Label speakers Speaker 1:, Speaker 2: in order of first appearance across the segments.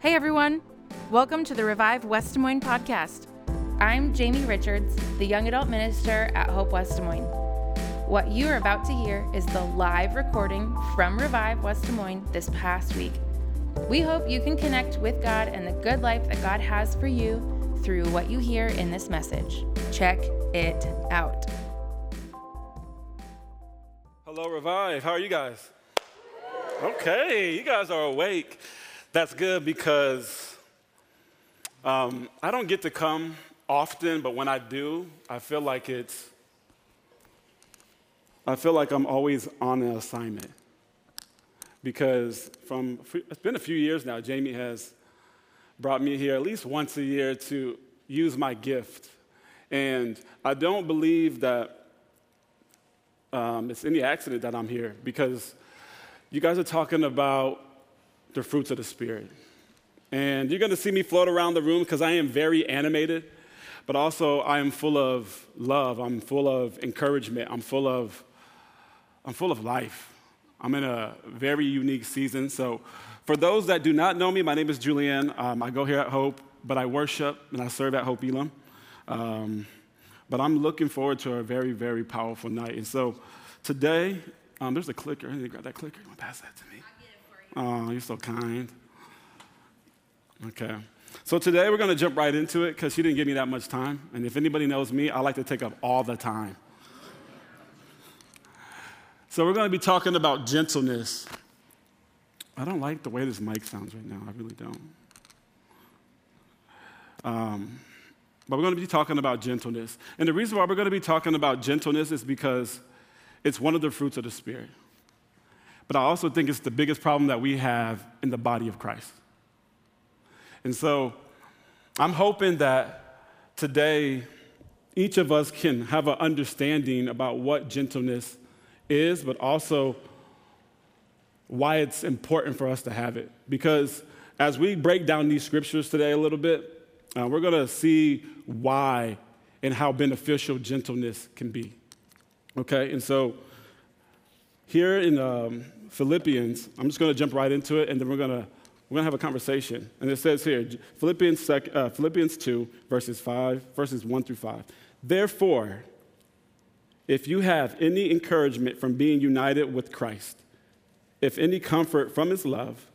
Speaker 1: Hey everyone, welcome to the Revive West Des Moines podcast. I'm Jamie Richards, the young adult minister at Hope West Des Moines. What you are about to hear is the live recording from Revive West Des Moines this past week. We hope you can connect with God and the good life that God has for you through what you hear in this message. Check it out.
Speaker 2: Hello, Revive. How are you guys? Okay, you guys are awake. That's good because um, I don't get to come often, but when I do, I feel like it's, I feel like I'm always on an assignment. Because from, it's been a few years now, Jamie has brought me here at least once a year to use my gift. And I don't believe that um, it's any accident that I'm here because you guys are talking about the fruits of the Spirit. And you're going to see me float around the room because I am very animated, but also I am full of love. I'm full of encouragement. I'm full of, I'm full of life. I'm in a very unique season. So, for those that do not know me, my name is Julian. Um, I go here at Hope, but I worship and I serve at Hope Elam. Um, but I'm looking forward to a very, very powerful night. And so today, um, there's a clicker. I need to grab that clicker. To pass that to me? Oh, you're so kind. Okay. So today we're going to jump right into it because she didn't give me that much time. And if anybody knows me, I like to take up all the time. So we're going to be talking about gentleness. I don't like the way this mic sounds right now. I really don't. Um, but we're going to be talking about gentleness. And the reason why we're going to be talking about gentleness is because it's one of the fruits of the Spirit. But I also think it's the biggest problem that we have in the body of Christ. And so I'm hoping that today each of us can have an understanding about what gentleness is, but also why it's important for us to have it. Because as we break down these scriptures today a little bit, uh, we're going to see why and how beneficial gentleness can be. Okay, and so here in um, Philippians, I'm just going to jump right into it, and then we're going to we're going to have a conversation. And it says here, Philippians, sec, uh, Philippians 2, verses 5, verses 1 through 5. Therefore, if you have any encouragement from being united with Christ, if any comfort from his love,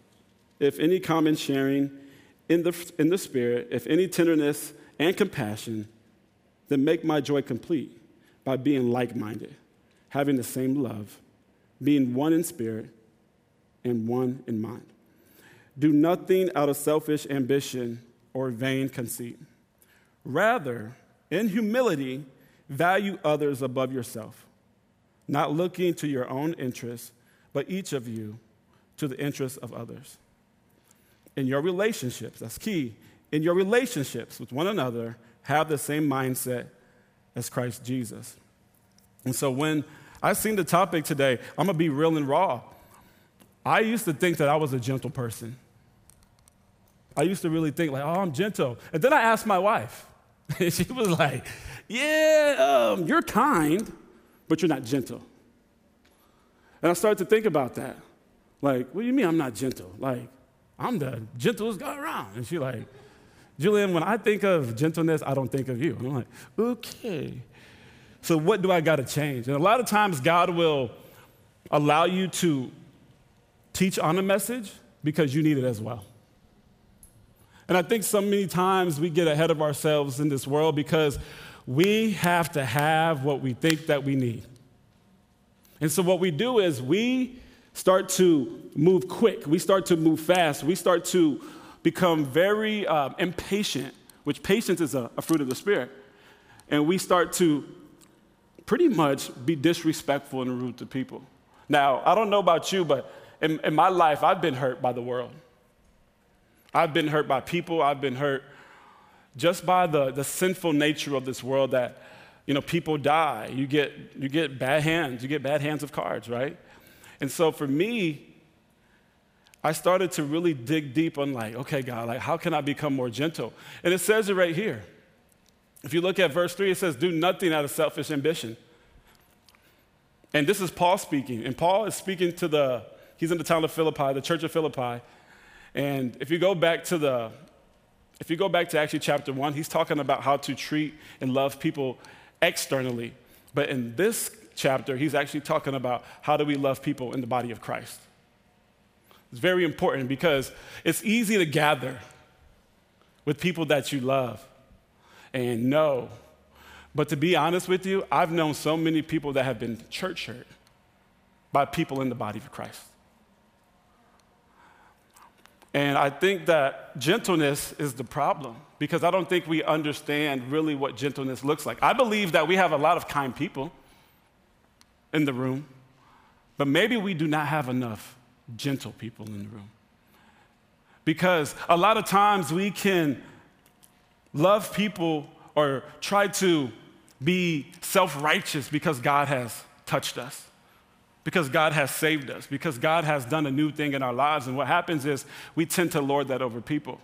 Speaker 2: if any common sharing in the, in the Spirit, if any tenderness and compassion, then make my joy complete by being like minded, having the same love being one in spirit and one in mind. Do nothing out of selfish ambition or vain conceit. Rather, in humility, value others above yourself, not looking to your own interests, but each of you to the interests of others. In your relationships, that's key, in your relationships with one another, have the same mindset as Christ Jesus. And so when I seen the topic today. I'm gonna be real and raw. I used to think that I was a gentle person. I used to really think like, oh, I'm gentle. And then I asked my wife, and she was like, yeah, um, you're kind, but you're not gentle. And I started to think about that. Like, what do you mean I'm not gentle? Like, I'm the gentlest guy around. And she like, Julian, when I think of gentleness, I don't think of you. And I'm like, okay. So, what do I got to change? And a lot of times, God will allow you to teach on a message because you need it as well. And I think so many times we get ahead of ourselves in this world because we have to have what we think that we need. And so, what we do is we start to move quick, we start to move fast, we start to become very uh, impatient, which patience is a, a fruit of the Spirit. And we start to pretty much be disrespectful and rude to people. Now, I don't know about you, but in, in my life, I've been hurt by the world. I've been hurt by people. I've been hurt just by the, the sinful nature of this world that, you know, people die. You get, you get bad hands. You get bad hands of cards, right? And so for me, I started to really dig deep on like, okay, God, like, how can I become more gentle? And it says it right here. If you look at verse 3, it says, Do nothing out of selfish ambition. And this is Paul speaking. And Paul is speaking to the, he's in the town of Philippi, the church of Philippi. And if you go back to the, if you go back to actually chapter one, he's talking about how to treat and love people externally. But in this chapter, he's actually talking about how do we love people in the body of Christ. It's very important because it's easy to gather with people that you love and no. But to be honest with you, I've known so many people that have been church hurt by people in the body of Christ. And I think that gentleness is the problem because I don't think we understand really what gentleness looks like. I believe that we have a lot of kind people in the room, but maybe we do not have enough gentle people in the room. Because a lot of times we can love people or try to be self righteous because God has touched us because God has saved us, because God has done a new thing in our lives. And what happens is we tend to lord that over people.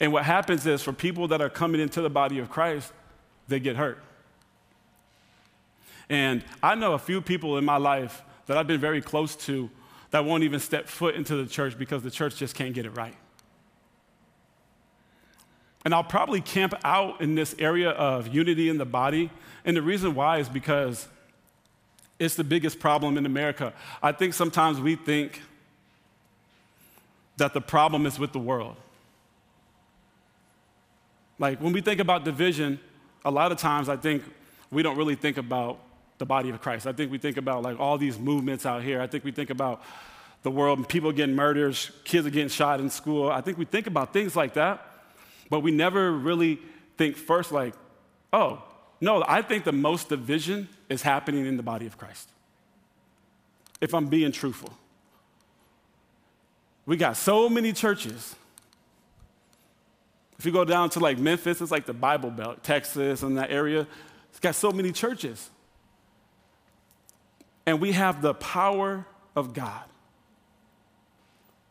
Speaker 2: And what happens is for people that are coming into the body of Christ, they get hurt. And I know a few people in my life that I've been very close to that won't even step foot into the church because the church just can't get it right. And I'll probably camp out in this area of unity in the body. And the reason why is because it's the biggest problem in America. I think sometimes we think that the problem is with the world. Like when we think about division, a lot of times I think we don't really think about the body of Christ. I think we think about like all these movements out here. I think we think about the world and people getting murdered, kids are getting shot in school. I think we think about things like that, but we never really think first like, oh, no, I think the most division is happening in the body of Christ. If I'm being truthful, we got so many churches. If you go down to like Memphis, it's like the Bible Belt, Texas, and that area, it's got so many churches. And we have the power of God.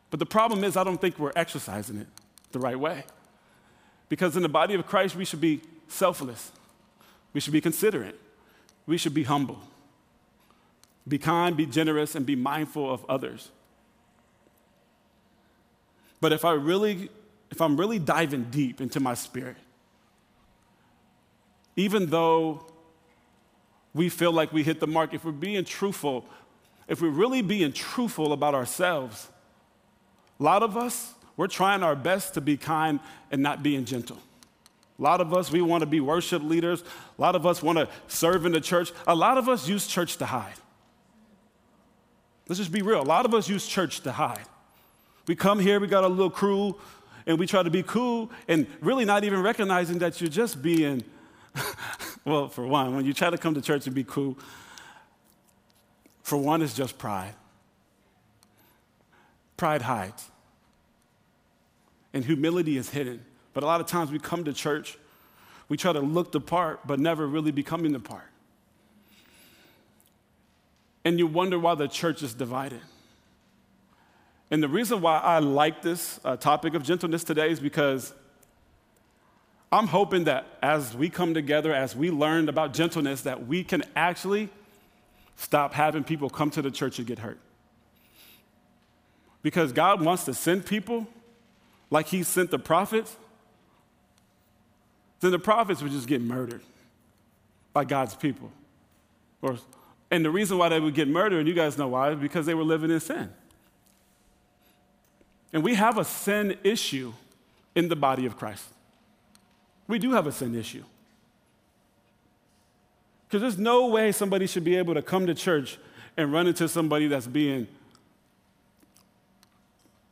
Speaker 2: But the problem is, I don't think we're exercising it the right way. Because in the body of Christ, we should be selfless. We should be considerate. We should be humble. Be kind, be generous, and be mindful of others. But if I really, if I'm really diving deep into my spirit, even though we feel like we hit the mark, if we're being truthful, if we're really being truthful about ourselves, a lot of us, we're trying our best to be kind and not being gentle. A lot of us, we want to be worship leaders. A lot of us want to serve in the church. A lot of us use church to hide. Let's just be real. A lot of us use church to hide. We come here, we got a little crew, and we try to be cool, and really not even recognizing that you're just being, well, for one, when you try to come to church and be cool, for one, it's just pride. Pride hides, and humility is hidden. But a lot of times we come to church, we try to look the part, but never really becoming the part. And you wonder why the church is divided. And the reason why I like this uh, topic of gentleness today is because I'm hoping that as we come together, as we learn about gentleness, that we can actually stop having people come to the church and get hurt. Because God wants to send people like He sent the prophets then the prophets would just get murdered by God's people. Or, and the reason why they would get murdered, and you guys know why, is because they were living in sin. And we have a sin issue in the body of Christ. We do have a sin issue. Because there's no way somebody should be able to come to church and run into somebody that's being,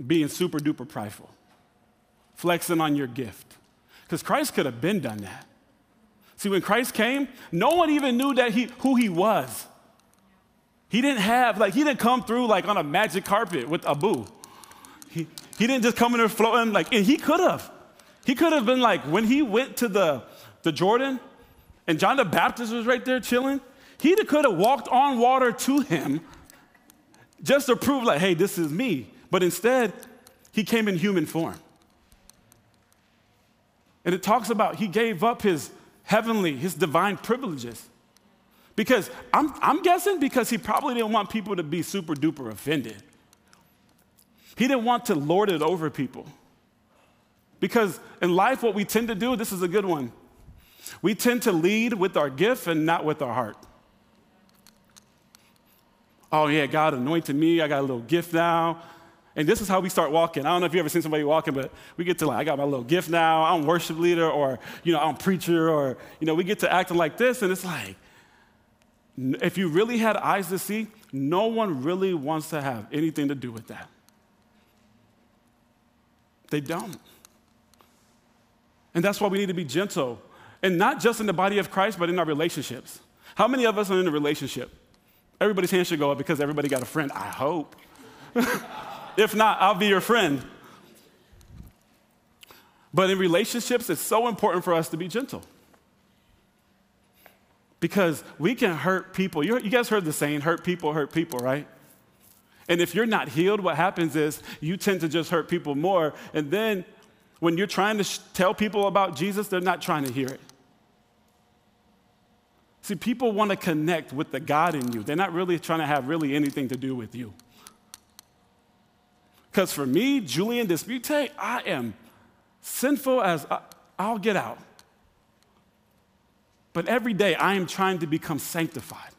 Speaker 2: being super duper prideful, flexing on your gift because Christ could have been done that. See, when Christ came, no one even knew that he, who he was. He didn't have, like, he didn't come through like on a magic carpet with Abu. He, he didn't just come in there floating, like, and he could have. He could have been like, when he went to the, the Jordan and John the Baptist was right there chilling, he could have walked on water to him just to prove, like, hey, this is me. But instead, he came in human form. And it talks about he gave up his heavenly, his divine privileges. Because I'm, I'm guessing because he probably didn't want people to be super duper offended. He didn't want to lord it over people. Because in life, what we tend to do, this is a good one, we tend to lead with our gift and not with our heart. Oh, yeah, God anointed me. I got a little gift now. And this is how we start walking. I don't know if you ever seen somebody walking, but we get to like, I got my little gift now. I'm worship leader, or you know, I'm preacher, or you know, we get to acting like this, and it's like, if you really had eyes to see, no one really wants to have anything to do with that. They don't. And that's why we need to be gentle. And not just in the body of Christ, but in our relationships. How many of us are in a relationship? Everybody's hand should go up because everybody got a friend, I hope. if not, I'll be your friend. But in relationships, it's so important for us to be gentle. Because we can hurt people. You guys heard the saying, hurt people, hurt people, right? And if you're not healed, what happens is you tend to just hurt people more. And then when you're trying to sh- tell people about Jesus, they're not trying to hear it. See, people want to connect with the God in you. They're not really trying to have really anything to do with you. Because for me, Julian Dispute, I am sinful as I, will get out. But every day I am trying to become sanctified.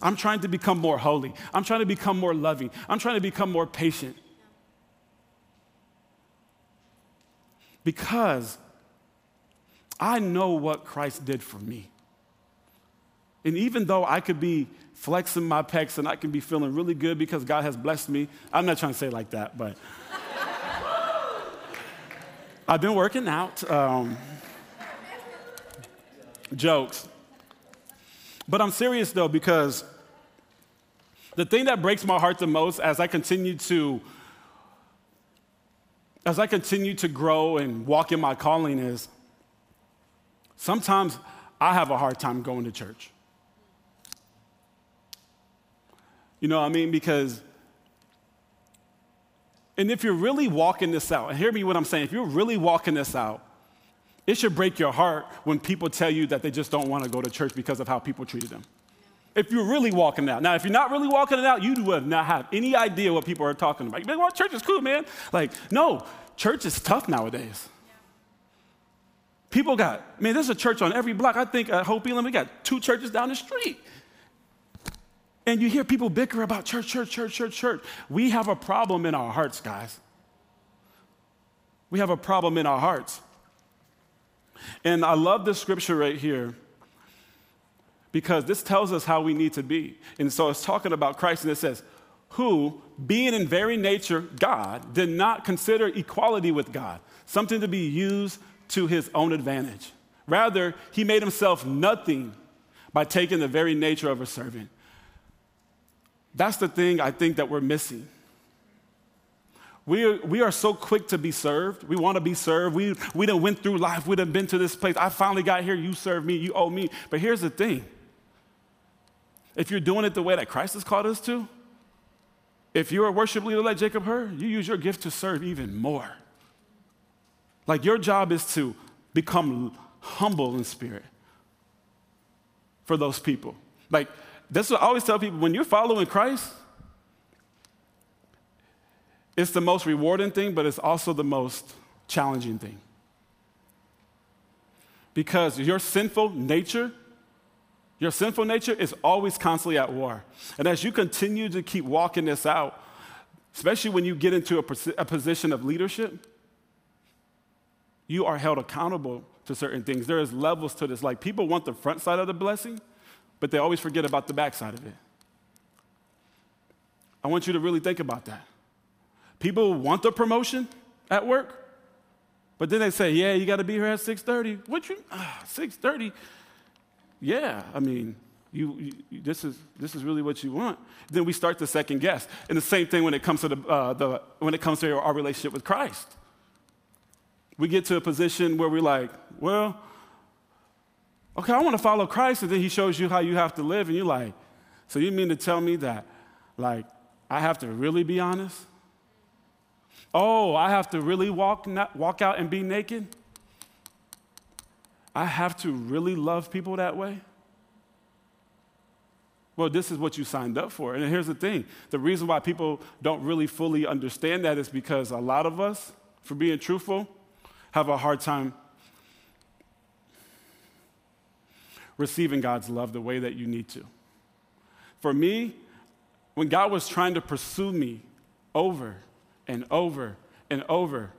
Speaker 2: I'm trying to become more holy. I'm trying to become more loving. I'm trying to become more patient. because I know what Christ did for me. And even though I could be flexing my pecs and I can be feeling really good because God has blessed me, I'm not trying to say like that, but I've been working out. Um, jokes. But I'm serious though because the thing that breaks my heart the most as I continue to as I continue to grow and walk in my calling is sometimes I have a hard time going to church. You know what I mean? Because, and if you're really walking this out, and hear me what I'm saying, if you're really walking this out, it should break your heart when people tell you that they just don't want to go to church because of how people treated them. If you're really walking it out. Now, if you're not really walking it out, you would not have any idea what people are talking about. You're like, well, church is cool, man. Like, no, church is tough nowadays. People got, man, there's a church on every block. I think at Hope Elam, we got two churches down the street. And you hear people bicker about church, church, church, church, church. We have a problem in our hearts, guys. We have a problem in our hearts. And I love this scripture right here because this tells us how we need to be. And so it's talking about Christ, and it says, Who, being in very nature God, did not consider equality with God something to be used to his own advantage. Rather, he made himself nothing by taking the very nature of a servant. That's the thing I think that we're missing. We are, we are so quick to be served. We want to be served. We, we done went through life. We done been to this place. I finally got here. You serve me. You owe me. But here's the thing if you're doing it the way that Christ has called us to, if you're a worship leader like Jacob Hur, you use your gift to serve even more. Like your job is to become humble in spirit for those people. Like, that's what I always tell people when you're following Christ, it's the most rewarding thing, but it's also the most challenging thing. Because your sinful nature your sinful nature is always constantly at war. And as you continue to keep walking this out, especially when you get into a, a position of leadership, you are held accountable to certain things. There is levels to this. Like people want the front side of the blessing, but they always forget about the backside of it. I want you to really think about that. People want the promotion at work, but then they say, "Yeah, you got to be here at 6:30." What you? Ah, 6:30? yeah, I mean, you, you, this, is, this is really what you want. Then we start to second guess. And the same thing when it comes to, the, uh, the, when it comes to our relationship with Christ. We get to a position where we're like, well, okay, I want to follow Christ. And then he shows you how you have to live. And you're like, so you mean to tell me that, like, I have to really be honest? Oh, I have to really walk, walk out and be naked? I have to really love people that way? Well, this is what you signed up for. And here's the thing the reason why people don't really fully understand that is because a lot of us, for being truthful, have a hard time receiving God's love the way that you need to. For me, when God was trying to pursue me over and over and over,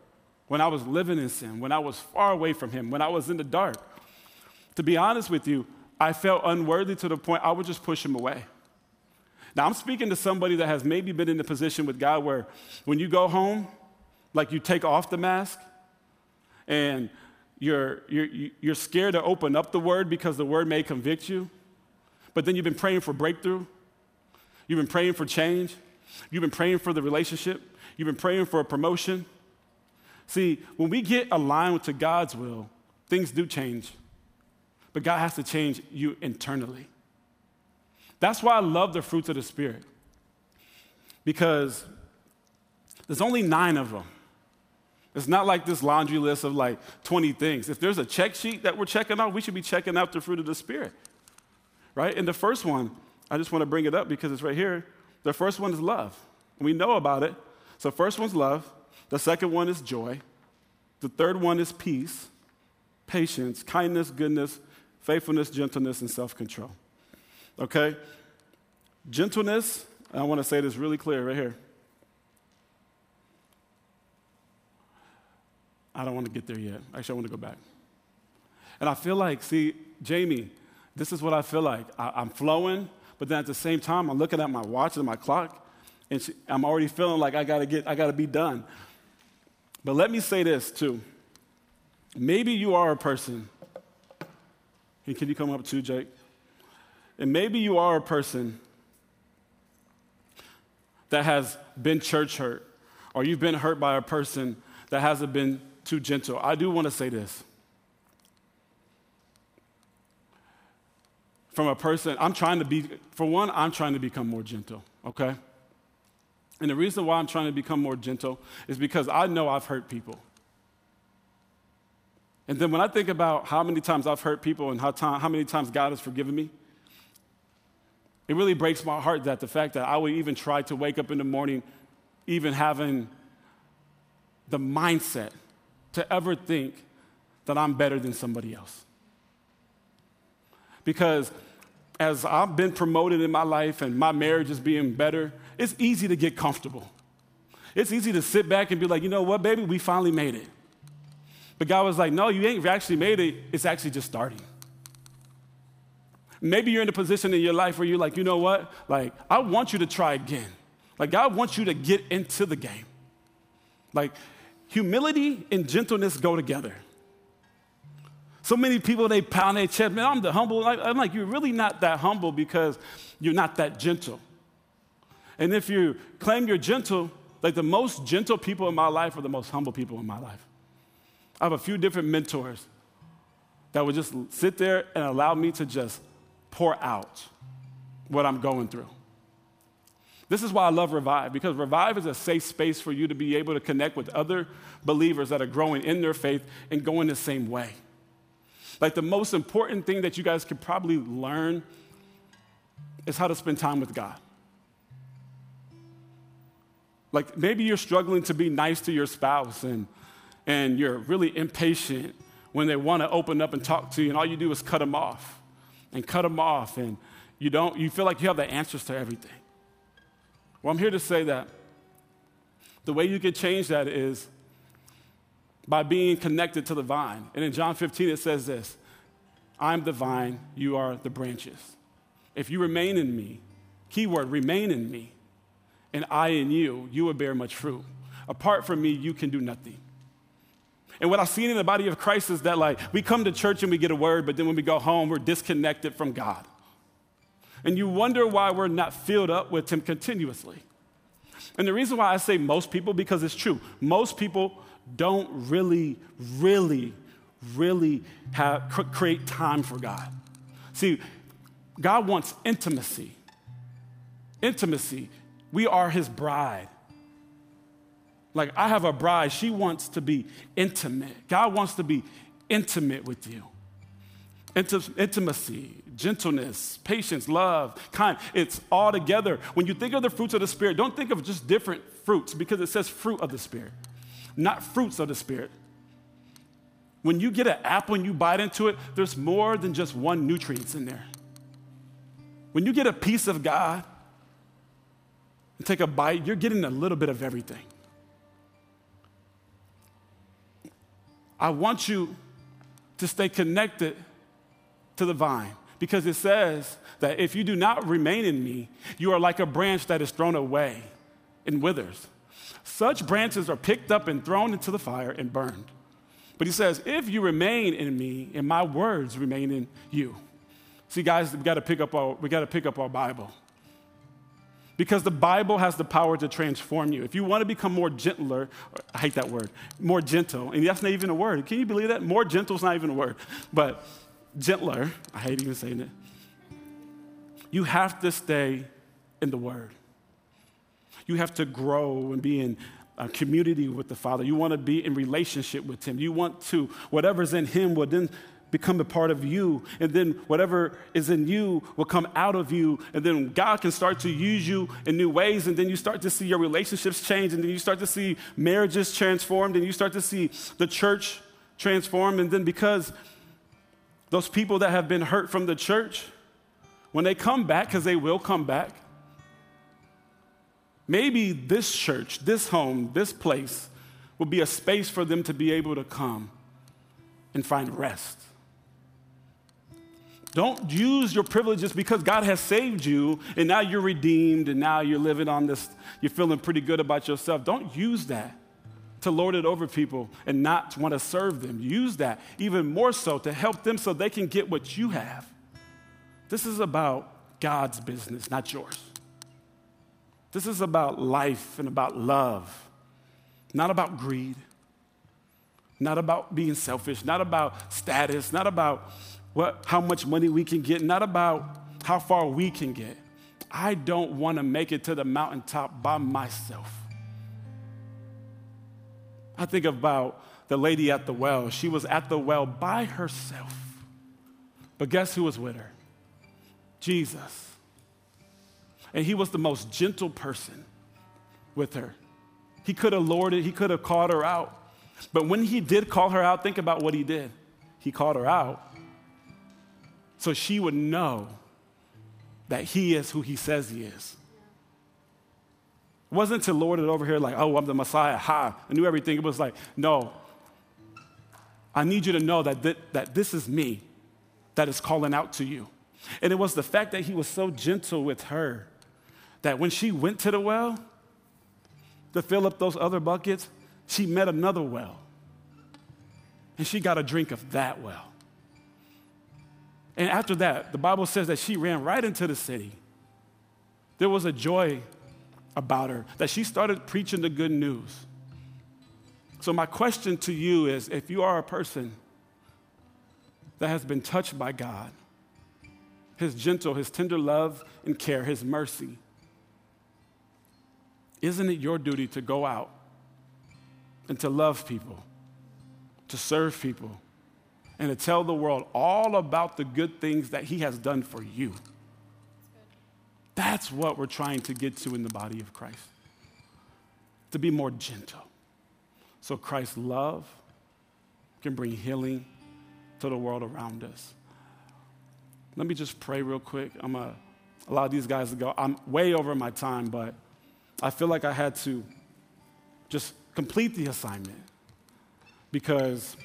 Speaker 2: when I was living in sin, when I was far away from Him, when I was in the dark, to be honest with you, I felt unworthy to the point I would just push Him away. Now, I'm speaking to somebody that has maybe been in the position with God where when you go home, like you take off the mask and you're, you're, you're scared to open up the word because the word may convict you, but then you've been praying for breakthrough, you've been praying for change, you've been praying for the relationship, you've been praying for a promotion. See, when we get aligned to God's will, things do change. But God has to change you internally. That's why I love the fruits of the Spirit. Because there's only nine of them. It's not like this laundry list of like 20 things. If there's a check sheet that we're checking out, we should be checking out the fruit of the Spirit. Right? And the first one, I just want to bring it up because it's right here. The first one is love. We know about it. So, first one's love. The second one is joy. The third one is peace, patience, kindness, goodness, faithfulness, gentleness, and self control. Okay? Gentleness, I want to say this really clear right here. I don't want to get there yet. Actually, I want to go back. And I feel like, see, Jamie, this is what I feel like. I, am flowing, but then at the same time, I'm looking at my watch and my clock, and she, I'm already feeling like I gotta get, I gotta be done. But let me say this too. Maybe you are a person. And can you come up too, Jake? And maybe you are a person that has been church hurt, or you've been hurt by a person that hasn't been too gentle. I do want to say this. From a person, I'm trying to be, for one, I'm trying to become more gentle, okay? And the reason why I'm trying to become more gentle is because I know I've hurt people. And then when I think about how many times I've hurt people and how, time, how many times God has forgiven me, it really breaks my heart that the fact that I would even try to wake up in the morning, even having the mindset to ever think that I'm better than somebody else. Because as I've been promoted in my life and my marriage is being better, it's easy to get comfortable. It's easy to sit back and be like, you know what, baby, we finally made it. But God was like, no, you ain't actually made it, it's actually just starting. Maybe you're in a position in your life where you're like, you know what? Like, I want you to try again. Like, God wants you to get into the game. Like, humility and gentleness go together. So many people, they pound their chest, man, I'm the humble. I'm like, you're really not that humble because you're not that gentle. And if you claim you're gentle, like the most gentle people in my life are the most humble people in my life. I have a few different mentors that would just sit there and allow me to just pour out what I'm going through. This is why I love Revive, because Revive is a safe space for you to be able to connect with other believers that are growing in their faith and going the same way. Like the most important thing that you guys could probably learn is how to spend time with God. Like maybe you're struggling to be nice to your spouse and, and you're really impatient when they want to open up and talk to you, and all you do is cut them off and cut them off, and you don't, you feel like you have the answers to everything. Well, I'm here to say that the way you can change that is by being connected to the vine. And in John 15, it says this I'm the vine, you are the branches. If you remain in me, keyword, remain in me, and I in you, you will bear much fruit. Apart from me, you can do nothing. And what I've seen in the body of Christ is that, like, we come to church and we get a word, but then when we go home, we're disconnected from God and you wonder why we're not filled up with Him continuously. And the reason why I say most people, because it's true, most people don't really, really, really have, create time for God. See, God wants intimacy. Intimacy. We are His bride. Like, I have a bride, she wants to be intimate. God wants to be intimate with you. Intimacy, gentleness, patience, love, kind. It's all together. When you think of the fruits of the Spirit, don't think of just different fruits because it says fruit of the Spirit, not fruits of the Spirit. When you get an apple and you bite into it, there's more than just one nutrients in there. When you get a piece of God and take a bite, you're getting a little bit of everything. I want you to stay connected to the vine because it says that if you do not remain in me, you are like a branch that is thrown away and withers. Such branches are picked up and thrown into the fire and burned. But he says, if you remain in me and my words remain in you. See, guys, we gotta pick up our, we gotta pick up our Bible. Because the Bible has the power to transform you. If you want to become more gentler, I hate that word, more gentle, and that's not even a word. Can you believe that? More gentle is not even a word. But gentler, I hate even saying it, you have to stay in the Word. You have to grow and be in a community with the Father. You want to be in relationship with Him. You want to, whatever's in Him will then become a part of you. And then whatever is in you will come out of you. And then God can start to use you in new ways. And then you start to see your relationships change. And then you start to see marriages transformed. And you start to see the church transformed. And then because those people that have been hurt from the church, when they come back, because they will come back, maybe this church, this home, this place will be a space for them to be able to come and find rest. Don't use your privileges because God has saved you and now you're redeemed and now you're living on this, you're feeling pretty good about yourself. Don't use that to lord it over people and not want to serve them. Use that even more so to help them so they can get what you have. This is about God's business, not yours. This is about life and about love, not about greed, not about being selfish, not about status, not about what, how much money we can get, not about how far we can get. I don't want to make it to the mountaintop by myself. I think about the lady at the well. She was at the well by herself. But guess who was with her? Jesus. And he was the most gentle person with her. He could have lured lorded, he could have called her out. But when he did call her out, think about what he did. He called her out so she would know that he is who he says he is. It wasn't to lord it over here like, oh, I'm the Messiah. Ha, I knew everything. It was like, no, I need you to know that, th- that this is me that is calling out to you. And it was the fact that he was so gentle with her that when she went to the well to fill up those other buckets, she met another well. And she got a drink of that well. And after that, the Bible says that she ran right into the city. There was a joy about her, that she started preaching the good news. So, my question to you is if you are a person that has been touched by God, His gentle, His tender love and care, His mercy, isn't it your duty to go out and to love people, to serve people, and to tell the world all about the good things that He has done for you? That's what we're trying to get to in the body of Christ. To be more gentle. So Christ's love can bring healing to the world around us. Let me just pray real quick. I'm going to allow these guys to go. I'm way over my time, but I feel like I had to just complete the assignment because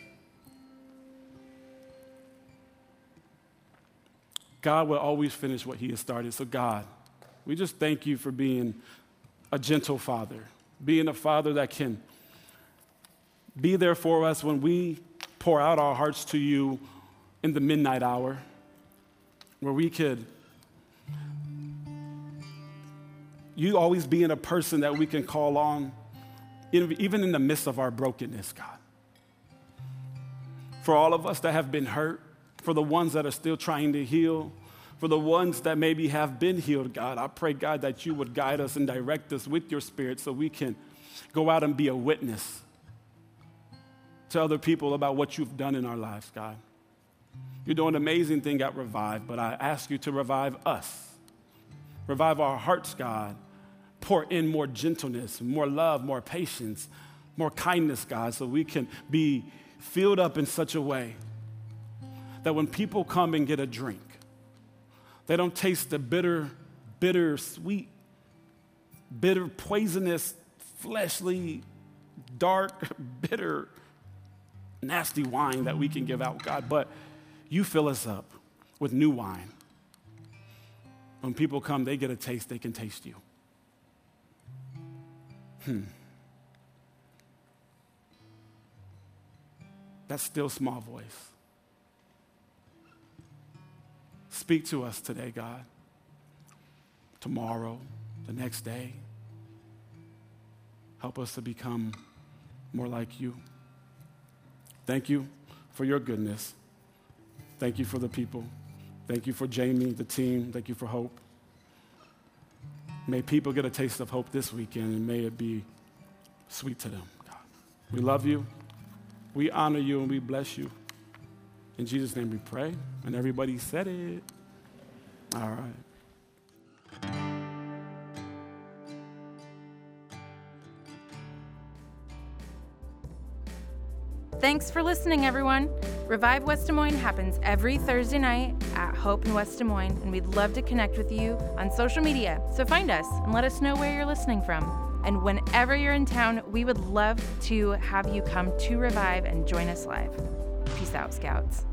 Speaker 2: God will always finish what He has started. So, God, we just thank you for being a gentle father, being a father that can be there for us when we pour out our hearts to you in the midnight hour, where we could, you always being a person that we can call on, even in the midst of our brokenness, God. For all of us that have been hurt, for the ones that are still trying to heal, for the ones that maybe have been healed, God, I pray, God, that you would guide us and direct us with your spirit so we can go out and be a witness to other people about what you've done in our lives, God. You're doing an amazing thing at Revive, but I ask you to revive us. Revive our hearts, God. Pour in more gentleness, more love, more patience, more kindness, God, so we can be filled up in such a way that when people come and get a drink, they don't taste the bitter, bitter, sweet, bitter, poisonous, fleshly, dark, bitter, nasty wine that we can give out, God, but you fill us up with new wine. When people come, they get a taste, they can taste you. Hmm. That still small voice. Speak to us today, God. Tomorrow, the next day. Help us to become more like you. Thank you for your goodness. Thank you for the people. Thank you for Jamie, the team. Thank you for hope. May people get a taste of hope this weekend and may it be sweet to them. God. We love you. We honor you and we bless you. In Jesus' name we pray. And everybody said it. All right.
Speaker 1: Thanks for listening, everyone. Revive West Des Moines happens every Thursday night at Hope in West Des Moines, and we'd love to connect with you on social media. So find us and let us know where you're listening from. And whenever you're in town, we would love to have you come to Revive and join us live. Peace out, Scouts.